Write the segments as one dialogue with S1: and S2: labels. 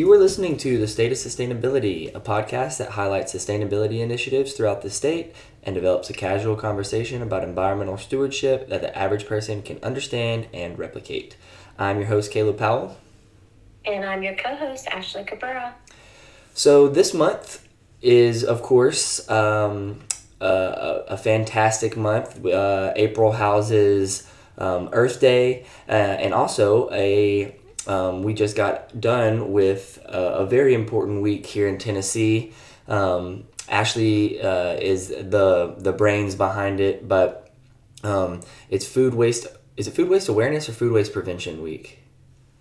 S1: You are listening to The State of Sustainability, a podcast that highlights sustainability initiatives throughout the state and develops a casual conversation about environmental stewardship that the average person can understand and replicate. I'm your host, Caleb Powell.
S2: And I'm your co host, Ashley Cabrera.
S1: So, this month is, of course, um, a, a, fantastic month. Uh, April houses um, Earth Day uh, and also a um, we just got done with a, a, very important week here in Tennessee. Um, Ashley uh, is the the brains behind it, but um, it's food waste. Is it food waste awareness or food waste prevention week?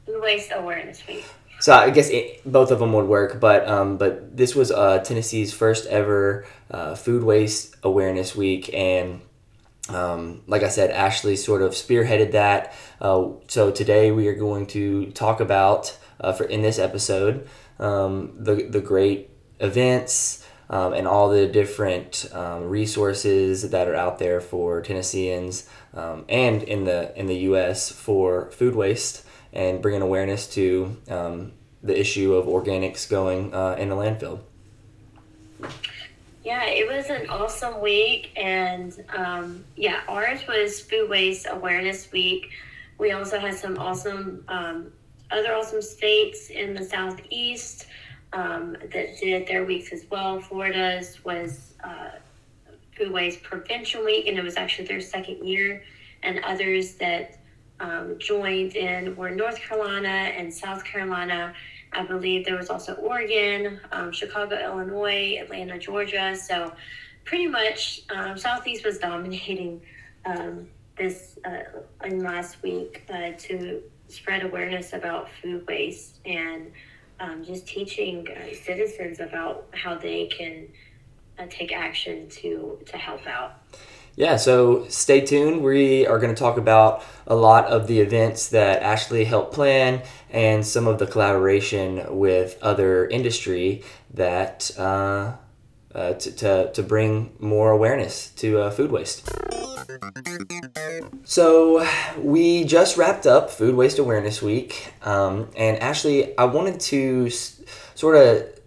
S2: Food waste awareness week.
S1: So I guess it, both of them would work, but um, but this was uh, Tennessee's first ever uh, food waste awareness week, and um, like I said, Ashley sort of spearheaded that. Uh, so today we are going to talk about uh, for in this episode um, the the great events um, and all the different um, resources that are out there for Tennesseans um, and in the in the U.S. for food waste and bringing awareness to um, the issue of organics going uh, in the landfill.
S2: Yeah, it was an awesome week, and um, yeah, ours was Food Waste Awareness Week. We also had some awesome um, other awesome states in the southeast um, that did their weeks as well. Florida's was uh, Food Waste Prevention Week, and it was actually their second year. And others that um, joined in were North Carolina and South Carolina. I believe there was also Oregon, um, Chicago, Illinois, Atlanta, Georgia. So pretty much um, Southeast was dominating um, this uh, in last week uh, to spread awareness about food waste and um, just teaching uh, citizens about how they can uh, take action to to help out.
S1: Yeah, so stay tuned. We are going to talk about a lot of the events that Ashley helped plan and some of the collaboration with other industry that uh, uh, to, to, to bring more awareness to uh, food waste. So, we just wrapped up Food Waste Awareness Week, um, and Ashley, I wanted to s- sort of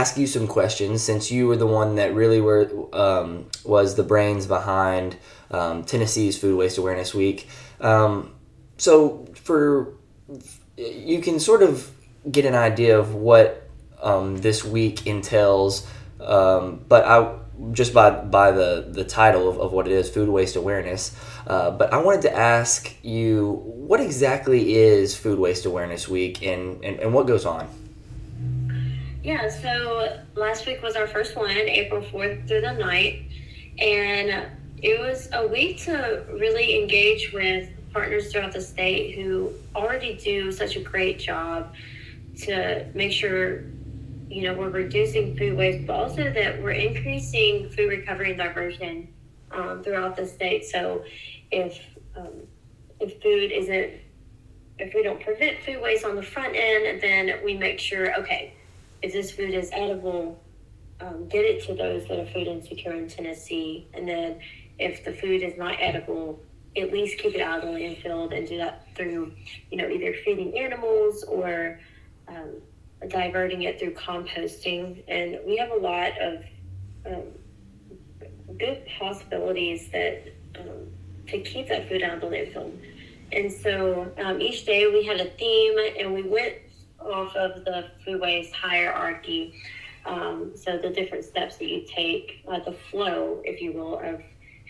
S1: ask you some questions since you were the one that really were um, was the brains behind um, Tennessee's Food Waste Awareness Week. Um, so for you can sort of get an idea of what um, this week entails, um, but I just by by the the title of, of what it is, food waste awareness. Uh, but I wanted to ask you, what exactly is Food Waste Awareness Week, and, and, and what goes on?
S2: Yeah, so last week was our first one, April 4th through the 9th. And it was a week to really engage with partners throughout the state who already do such a great job to make sure you know we're reducing food waste but also that we're increasing food recovery and diversion um, throughout the state so if um, if food isn't if we don't prevent food waste on the front end then we make sure okay if this food is edible, um, get it to those that are food insecure in Tennessee. And then if the food is not edible, at least keep it out of the landfill and do that through, you know, either feeding animals or um, diverting it through composting. And we have a lot of um, good possibilities that um, to keep that food out of the landfill. And so um, each day we had a theme and we went off of the food waste hierarchy. Um, so the different steps that you take, uh, the flow, if you will, of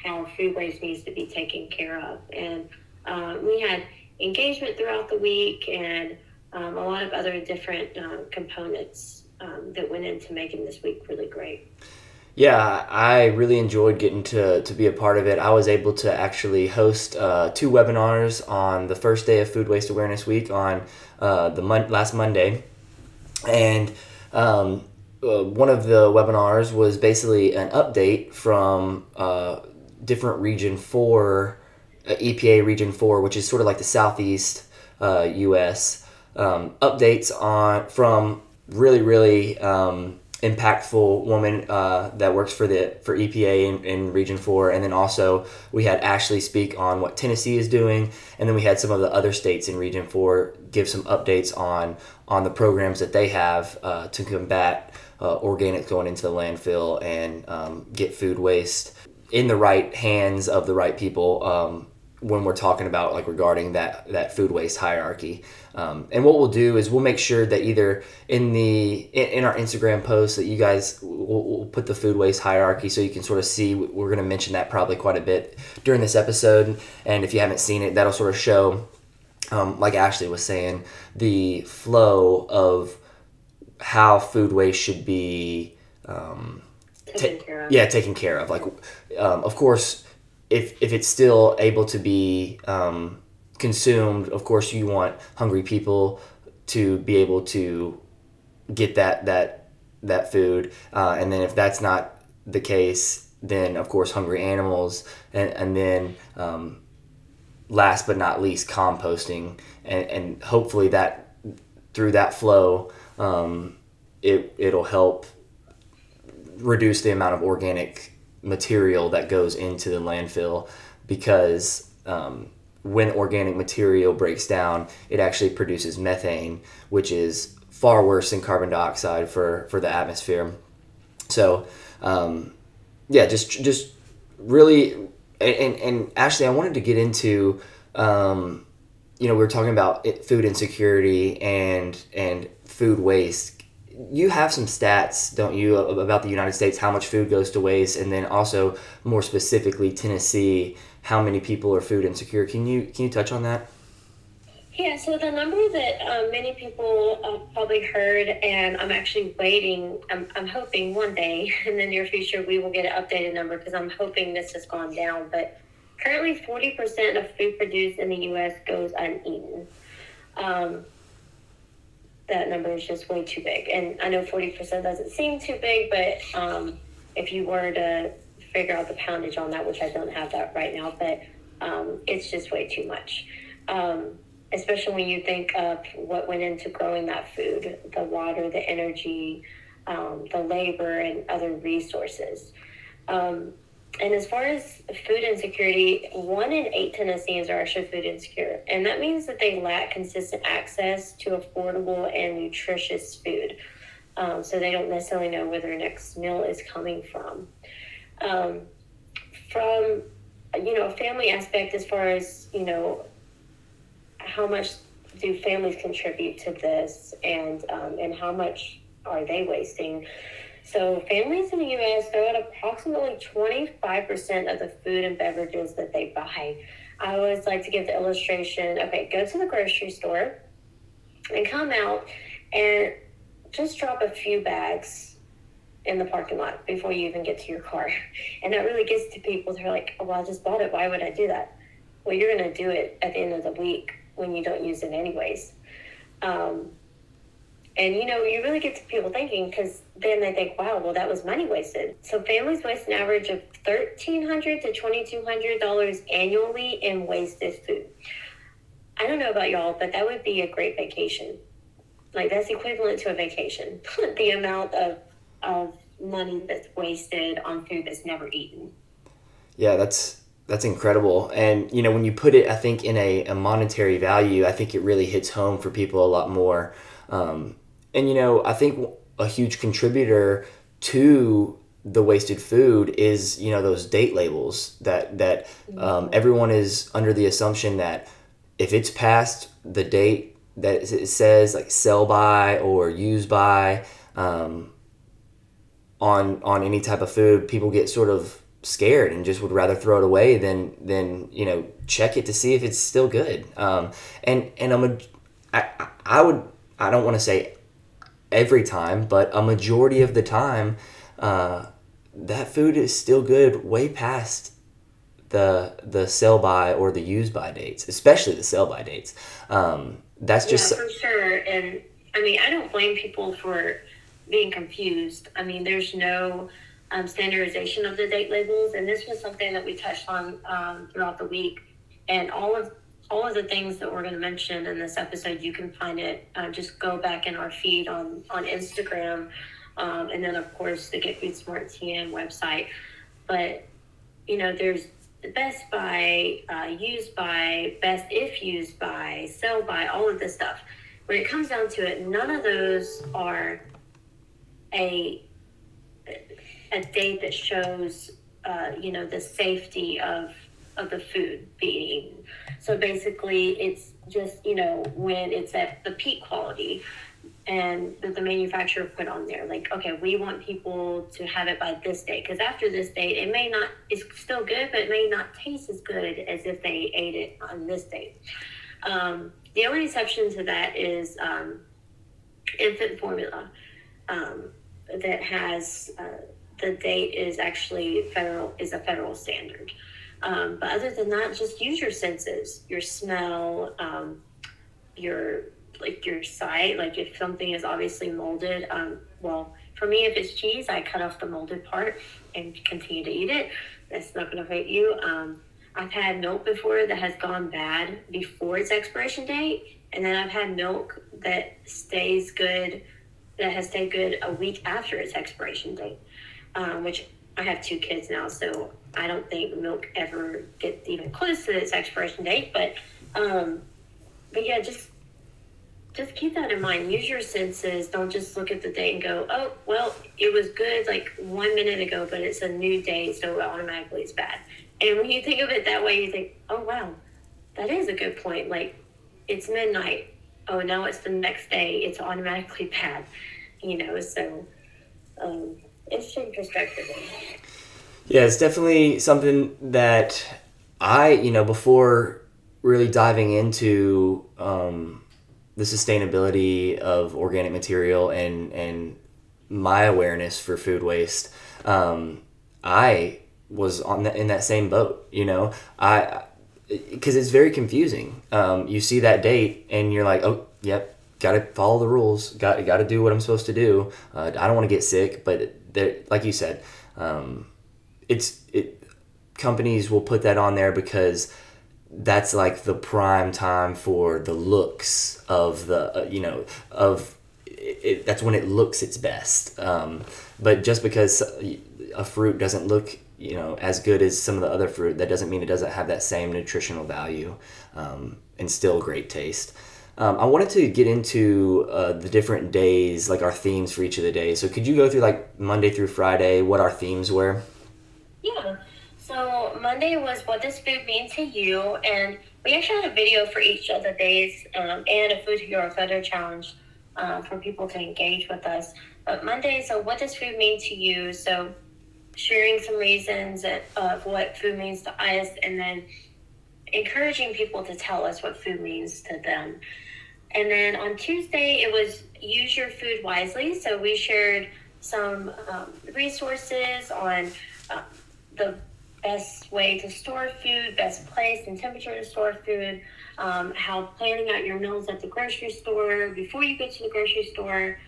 S2: how food waste needs to be taken care of. And uh, we had engagement throughout the week and um, a lot of other different uh, components um, that went into making this week really great.
S1: Yeah, I really enjoyed getting to, to be a part of it. I was able to actually host uh, two webinars on the first day of Food Waste Awareness Week on uh, the mon- last Monday. And um, uh, one of the webinars was basically an update from uh, different Region 4, uh, EPA Region 4, which is sort of like the Southeast US, um, updates on from really, really. Um, impactful woman uh, that works for the for EPA in, in, Region Four, and then also we had Ashley speak on what Tennessee is doing, and then we had some of the other states in Region Four give some updates on on the programs that they have uh, to combat uh, organics going into the landfill and um, get food waste in the right hands of the right people. Um, when we're talking about like regarding that that food waste hierarchy. Um, and what we'll do is we'll make sure that either in the in, in our Instagram post that you guys will we'll put the food waste hierarchy so you can sort of see. We're going to mention that probably quite a bit during this episode. And if you haven't seen it, that'll sort of show, um, like Ashley was saying, the flow of how food waste should be. Um,
S2: taken care of.
S1: Yeah, taken care of. Like, um, of course if if it's still able to be um, consumed, of course you want hungry people to be able to get that that that food, uh, and then if that's not the case, then of course hungry animals, and and then um, last but not least composting, and and hopefully that through that flow, um, it it'll help reduce the amount of organic material that goes into the landfill because um, when organic material breaks down, it actually produces methane, which is far worse than carbon dioxide for, for the atmosphere. So, um, yeah, just just really, and, and actually, I wanted to get into, um, you know, we were talking about food insecurity and and food waste you have some stats, don't you, about the United States, how much food goes to waste, and then also more specifically Tennessee, how many people are food insecure? Can you can you touch on that?
S2: Yeah, so the number that um, many people probably heard, and I'm actually waiting, I'm, I'm hoping one day in the near future we will get an updated number because I'm hoping this has gone down. But currently, 40% of food produced in the U.S. goes uneaten. Um, that number is just way too big. And I know 40% doesn't seem too big, but um, if you were to figure out the poundage on that, which I don't have that right now, but um, it's just way too much. Um, especially when you think of what went into growing that food the water, the energy, um, the labor, and other resources. And as far as food insecurity, one in eight Tennesseans are actually food insecure. And that means that they lack consistent access to affordable and nutritious food. Um, so they don't necessarily know where their next meal is coming from. Um, from, you know, a family aspect, as far as, you know, how much do families contribute to this and, um, and how much are they wasting? So, families in the US throw out approximately 25% of the food and beverages that they buy. I always like to give the illustration okay, go to the grocery store and come out and just drop a few bags in the parking lot before you even get to your car. And that really gets to people. They're like, oh, well, I just bought it. Why would I do that? Well, you're going to do it at the end of the week when you don't use it anyways. Um, and you know, you really get to people thinking because then they think, wow, well, that was money wasted. So families waste an average of 1,300 to $2,200 annually in wasted food. I don't know about y'all, but that would be a great vacation. Like, that's equivalent to a vacation. The amount of, of money that's wasted on food that's never eaten.
S1: Yeah, that's that's incredible. And you know, when you put it, I think in a, a monetary value, I think it really hits home for people a lot more. Um, and you know, I think a huge contributor to the wasted food is you know those date labels that that um, everyone is under the assumption that if it's past the date that it says like sell by or use by um, on on any type of food, people get sort of scared and just would rather throw it away than than you know check it to see if it's still good. Um, and and I'm a, I, I would I don't want to say every time, but a majority of the time, uh, that food is still good way past the the sell by or the use by dates, especially the sell by dates. Um, that's just
S2: yeah, for sure. And I mean, I don't blame people for being confused. I mean, there's no um, standardization of the date labels, and this was something that we touched on um, throughout the week. And all of all of the things that we're going to mention in this episode, you can find it. Uh, just go back in our feed on on Instagram. um, and then of course the Get Food Smart TN website. But you know, there's the best by, uh, used by, best if used by, sell by, all of this stuff. When it comes down to it, none of those are a a date that shows, uh, you know, the safety of of the food being. So basically, it's just you know when it's at the peak quality and that the manufacturer put on there like okay we want people to have it by this date because after this date it may not it's still good but it may not taste as good as if they ate it on this date um, the only exception to that is um, infant formula um, that has uh, the date is actually federal is a federal standard um, but other than that just use your senses your smell um, your like your sight. Like if something is obviously molded, um, well, for me, if it's cheese, I cut off the molded part and continue to eat it. That's not going to hurt you. Um, I've had milk before that has gone bad before its expiration date, and then I've had milk that stays good, that has stayed good a week after its expiration date. Um, which I have two kids now, so I don't think milk ever gets even close to its expiration date. But um, but yeah, just just keep that in mind. Use your senses. Don't just look at the date and go, oh, well, it was good like one minute ago, but it's a new day, so automatically it's bad. And when you think of it that way, you think, oh, wow, that is a good point. Like, it's midnight. Oh, now it's the next day. It's automatically bad. You know, so um, interesting perspective.
S1: Yeah, it's definitely something that I, you know, before really diving into, um, the sustainability of organic material and and my awareness for food waste, um, I was on in that same boat. You know, I because it's very confusing. Um, you see that date and you're like, oh, yep, got to follow the rules. Got got to do what I'm supposed to do. Uh, I don't want to get sick, but like you said, um, it's it. Companies will put that on there because that's like the prime time for the looks of the uh, you know of it, it, that's when it looks its best. Um, but just because a fruit doesn't look you know as good as some of the other fruit that doesn't mean it doesn't have that same nutritional value um, and still great taste. Um, i wanted to get into uh, the different days like our themes for each of the days. So could you go through like monday through friday what our themes were
S2: yeah so Monday was what does food mean to you, and we actually had a video for each of the days um, and a food hero photo challenge uh, for people to engage with us. But Monday, so what does food mean to you? So sharing some reasons of what food means to us, and then encouraging people to tell us what food means to them. And then on Tuesday, it was use your food wisely. So we shared some um, resources on uh, the best way to store food, best place and temperature to store food, um, how planning out your meals at the grocery store before you go to the grocery store,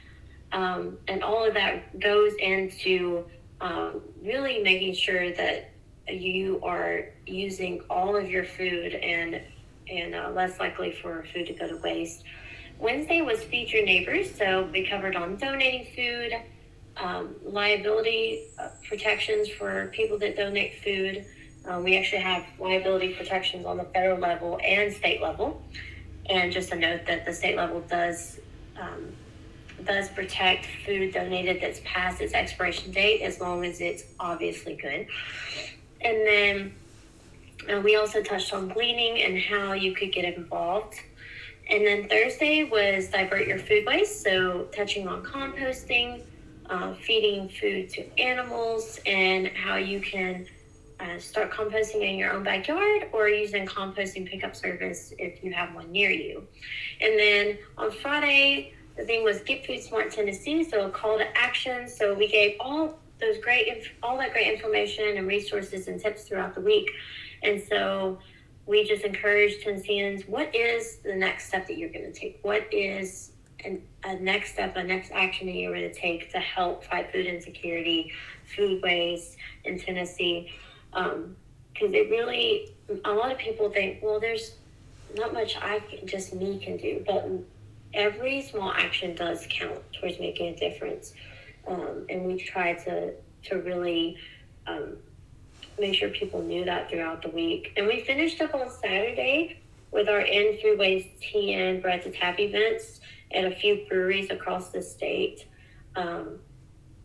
S2: um, and all of that goes into um, really making sure that you are using all of your food and and uh, less likely for food to go to waste. Wednesday was feed your neighbors, so we covered on donating food um, liability uh, protections for people that donate food. Um, we actually have liability protections on the federal level and state level. And just a note that the state level does um, does protect food donated that's past its expiration date as long as it's obviously good. And then uh, we also touched on gleaning and how you could get involved. And then Thursday was divert your food waste, so touching on composting, uh, feeding food to animals and how you can uh, start composting in your own backyard or using composting pickup service if you have one near you. And then on Friday, the thing was Get Food Smart Tennessee, so a call to action. So we gave all those great, all that great information and resources and tips throughout the week. And so we just encourage Tennesseans, what is the next step that you're going to take? What is an, a next step, a next action that you're going to take to help fight food insecurity, food waste in Tennessee. Because um, it really, a lot of people think, well, there's not much I can, just me can do, but every small action does count towards making a difference. um, and we try to to really um, make sure people knew that throughout the week. And we finished up on Saturday with our End food waste tea and bread to tap events at a few breweries across the state. Um,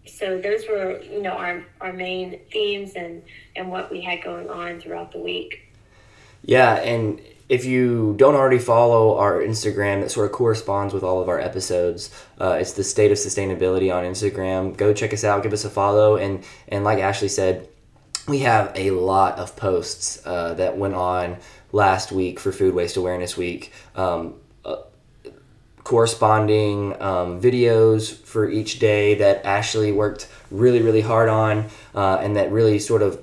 S2: so those were, you know, our, our main themes and, and what we had going on throughout the week.
S1: Yeah, and if you don't already follow our Instagram that sort of corresponds with all of our episodes, uh, it's the state of sustainability on Instagram. Go check us out, give us a follow, and and like Ashley said, we have a lot of posts uh, that went on last week for Food Waste Awareness Week. Um, corresponding um, videos for each day that Ashley worked really, really hard on, uh, and that really sort of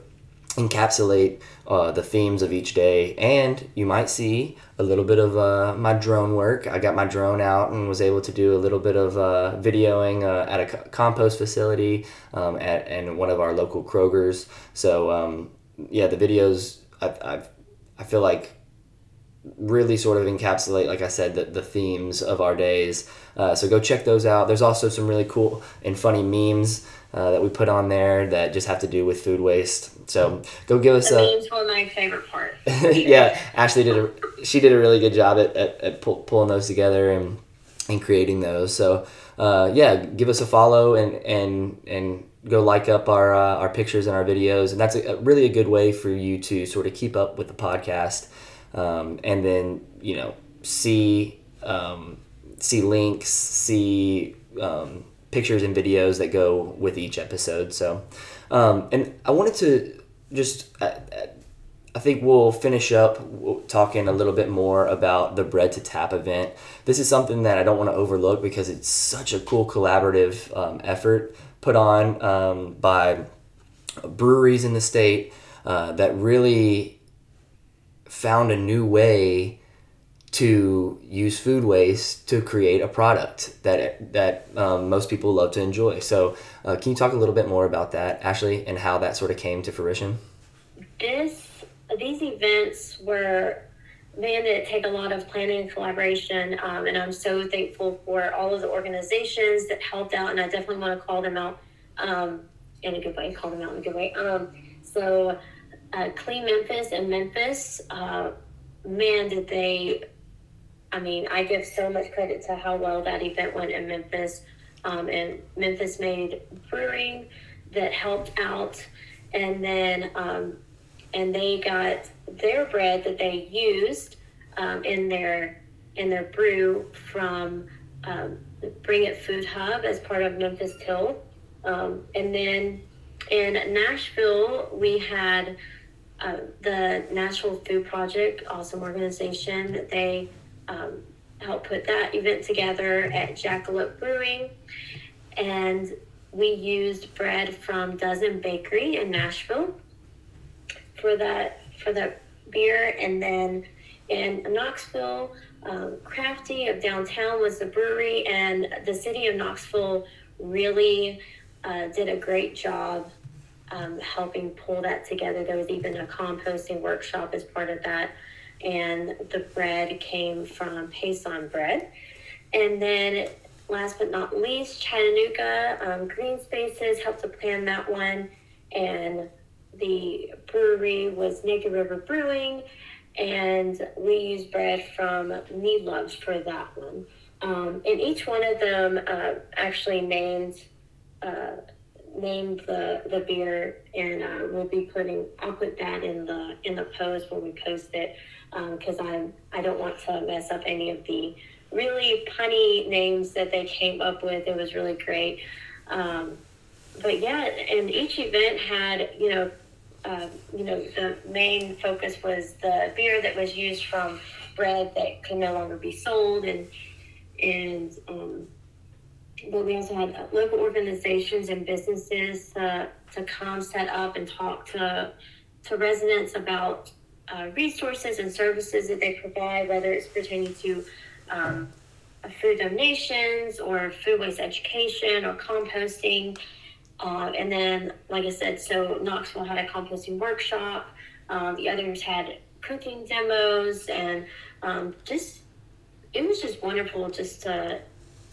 S1: encapsulate uh, the themes of each day. And you might see a little bit of uh, my drone work. I got my drone out and was able to do a little bit of uh, videoing uh, at a compost facility um, at and one of our local Kroger's. So um, yeah, the videos I've, I've I feel like really sort of encapsulate, like I said, the, the themes of our days. Uh, so go check those out. There's also some really cool and funny memes uh, that we put on there that just have to do with food waste. So go give us
S2: the
S1: a.
S2: memes were my favorite part.
S1: yeah, Ashley did a she did a really good job at, at, at pull, pulling those together and and creating those. So uh, yeah, give us a follow and and and go like up our uh, our pictures and our videos, and that's a, a really a good way for you to sort of keep up with the podcast, um, and then you know see um, see links, see um, pictures and videos that go with each episode. So, um, and I wanted to just. Uh, I think we'll finish up talking a little bit more about the Bread to Tap event. This is something that I don't want to overlook because it's such a cool collaborative um, effort put on um, by breweries in the state uh, that really found a new way to use food waste to create a product that that um, most people love to enjoy. So, uh, can you talk a little bit more about that, Ashley, and how that sort of came to fruition?
S2: This these events were man it take a lot of planning and collaboration um, and i'm so thankful for all of the organizations that helped out and i definitely want to call them out um, in a good way call them out in a good way um, so uh, clean memphis and memphis uh, man did they i mean i give so much credit to how well that event went in memphis. Um, and memphis made brewing that helped out. And then um, and they got their bread that they used um, in their in their brew from um, Bring It Food Hub as part of Memphis Tilth, um, and then in Nashville we had uh, the Nashville Food Project, awesome organization. They um, helped put that event together at Jackalope Brewing, and we used bread from Dozen Bakery in Nashville for that for that beer, and then in Knoxville, um, Crafty of downtown was the brewery, and the city of Knoxville really uh, did a great job um, helping pull that together. There was even a composting workshop as part of that, and the bread came from Payson Bread. And then, last but not least, Chattanooga um, Green Spaces helped to plan that one, and the brewery was Naked River Brewing, and we used bread from Niedlov's for that one. Um, and each one of them uh, actually named uh, named the the beer, and uh, we'll be putting. I'll put that in the in the post when we post it, because um, I'm I don't want to mess up any of the really punny names that they came up with. It was really great. Um, but yeah, and each event had you know um, you know, the main focus was the beer that was used from bread that could no longer be sold, and and um, but we also had uh, local organizations and businesses uh, to come set up and talk to to residents about uh, resources and services that they provide, whether it's pertaining to um, food donations or food waste education or composting. Uh, and then, like I said, so Knoxville had a composting workshop. Um, the others had cooking demos, and um, just it was just wonderful just to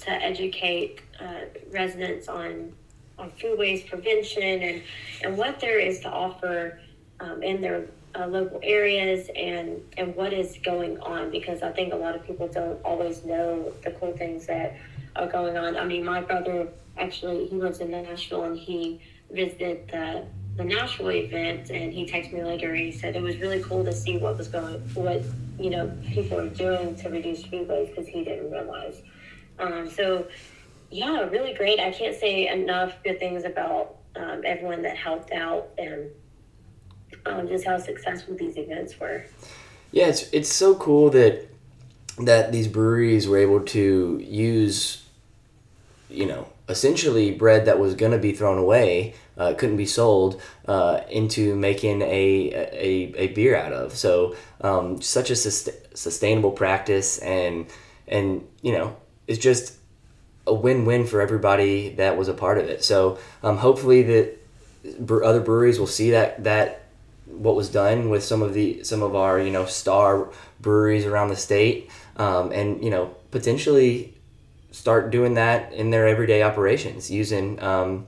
S2: to educate uh, residents on on food waste prevention and, and what there is to offer um, in their uh, local areas and, and what is going on because I think a lot of people don't always know the cool things that are going on. I mean, my brother actually, he lives in Nashville and he visited the, the Nashville event and he texted me later and he said it was really cool to see what was going, what, you know, people are doing to reduce food waste because he didn't realize. Um, so yeah, really great. I can't say enough good things about um, everyone that helped out and um, just how successful these events were.
S1: Yeah, it's it's so cool that that these breweries were able to use, you know, essentially bread that was going to be thrown away, uh, couldn't be sold, uh, into making a, a, a beer out of. So um, such a sust- sustainable practice, and and you know, it's just a win-win for everybody that was a part of it. So um, hopefully that other breweries will see that that what was done with some of the some of our you know star breweries around the state, um, and you know potentially start doing that in their everyday operations using um,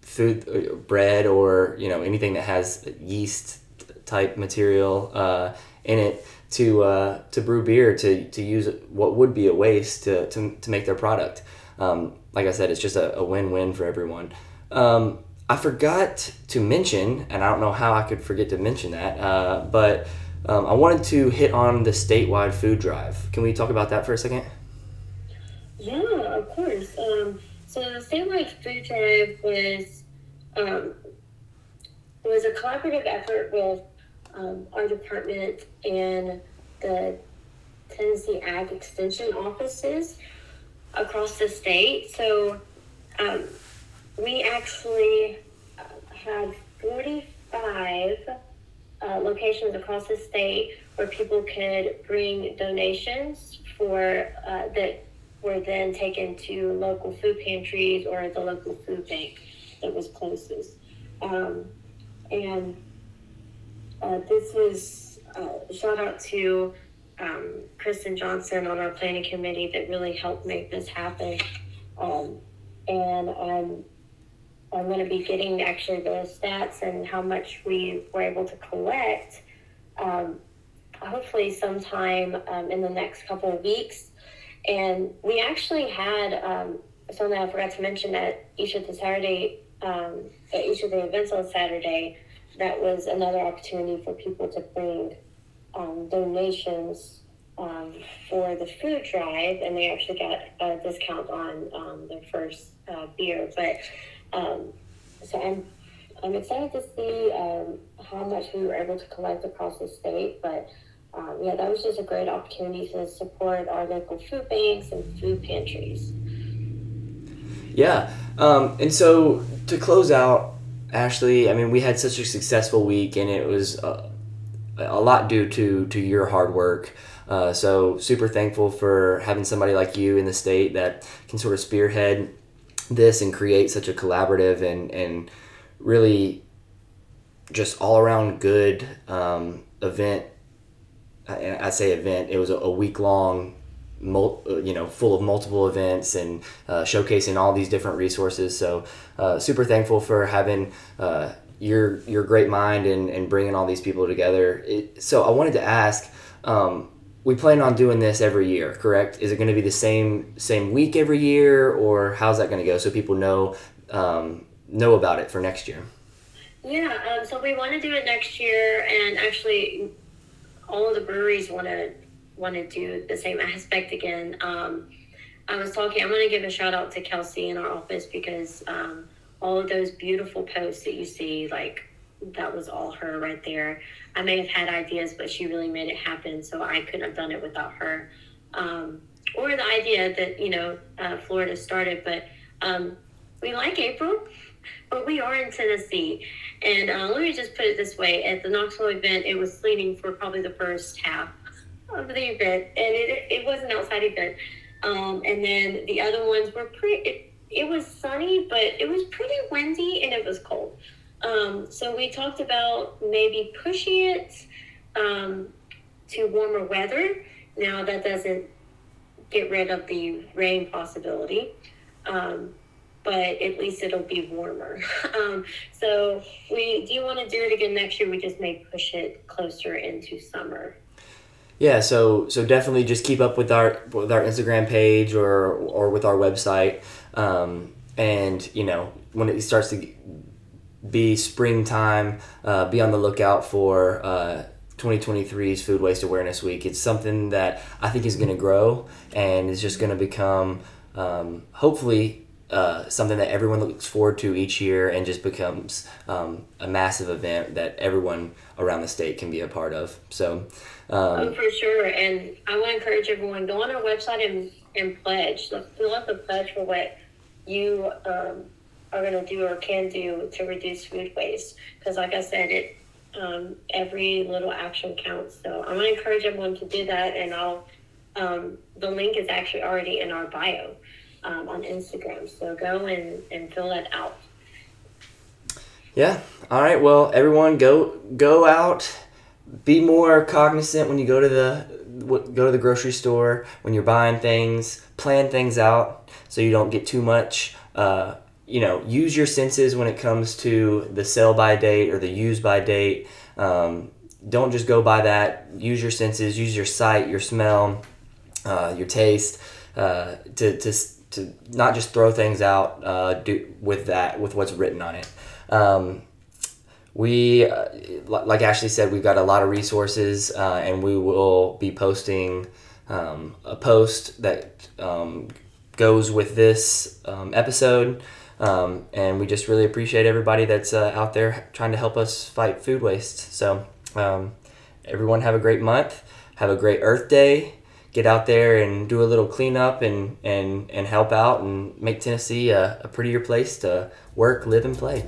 S1: food uh, bread or you know anything that has yeast type material uh, in it to uh, to brew beer to, to use what would be a waste to, to, to make their product um, like I said, it's just a, a win win for everyone. Um, I forgot to mention, and I don't know how I could forget to mention that, uh, but um, I wanted to hit on the statewide food drive. Can we talk about that for a second?
S2: Yeah, of course. Um, so the statewide food drive was um, was a collaborative effort with um, our department and the Tennessee Ag Extension offices across the state. So um, we actually uh, had 45 uh, locations across the state where people could bring donations for uh, that were then taken to local food pantries or the local food bank that was closest. Um, and uh, this was uh, shout out to um, Kristen Johnson on our planning committee that really helped make this happen. Um, and I'm I'm going to be getting actually the stats and how much we were able to collect. Um, hopefully, sometime um, in the next couple of weeks. And we actually had um, something I forgot to mention at each of the Saturday, um, at each of the events on Saturday. That was another opportunity for people to bring um, donations um, for the food drive, and they actually got a discount on um, their first uh, beer. But um, so I'm I'm excited to see um, how much we were able to collect across the state. But um, yeah, that was just a great opportunity to support our local food banks and food pantries.
S1: Yeah, and so to close out, Ashley, I mean, we had such a successful week, and it was. Uh, a lot due to to your hard work. Uh, so super thankful for having somebody like you in the state that can sort of spearhead this and create such a collaborative and and really just all around good um, event. And I say event, it was a, a week long you know, full of multiple events and uh, showcasing all these different resources. So, uh, super thankful for having uh, your your great mind and, and bringing all these people together. It, so I wanted to ask, um, we plan on doing this every year, correct? Is it going to be the same same week every year, or how's that going to go so people know um, know about it for next year?
S2: Yeah, um, so we want to do it next year, and actually, all of the breweries want to want to do the same aspect again. Um, I was talking. I'm going to give a shout out to Kelsey in our office because um, all of those beautiful posts that you see, like that was all her right there. I may have had ideas, but she really made it happen. So I couldn't have done it without her. Um, or the idea that, you know, uh, Florida started. But um, we like April, but we are in Tennessee. And uh, let me just put it this way at the Knoxville event, it was sleeting for probably the first half of the event, and it, it was an outside event. Um, and then the other ones were pretty it it, was sunny, but it was pretty windy and it was cold. Um, so we talked about maybe pushing it um, to warmer weather. Now that doesn't get rid of the rain possibility. Um, but at least it'll be warmer. um, so we do you want to do it again next year. We just may push it closer into summer.
S1: Yeah, so so definitely just keep up with our with our Instagram page or or with our website, um, and you know when it starts to be springtime, uh, be on the lookout for uh, 2023's Food Waste Awareness Week. It's something that I think is going to grow and is just going to become um, hopefully uh, something that everyone looks forward to each year and just becomes um, a massive event that everyone around the state can be a part of. So, um,
S2: oh, for sure. And I want to encourage everyone go on our website and, and pledge. Fill out the pledge for what you um, are going to do or can do to reduce food waste. Because, like I said, it um, every little action counts. So I'm going to encourage everyone to do that, and I'll. Um, the link is actually already in our bio um, on Instagram. So go and, and fill that out.
S1: Yeah. All right. Well, everyone, go go out. Be more cognizant when you go to the go to the grocery store when you're buying things. Plan things out so you don't get too much. Uh, you know, use your senses when it comes to the sell by date or the use by date. Um, don't just go by that. Use your senses. Use your sight, your smell, uh, your taste uh, to, to to not just throw things out uh, do, with that with what's written on it. Um, we, uh, like Ashley said, we've got a lot of resources, uh, and we will be posting um, a post that um, goes with this um, episode. Um, and we just really appreciate everybody that's uh, out there trying to help us fight food waste. So, um, everyone, have a great month. Have a great Earth Day. Get out there and do a little cleanup and, and, and help out and make Tennessee a, a prettier place to work, live, and play.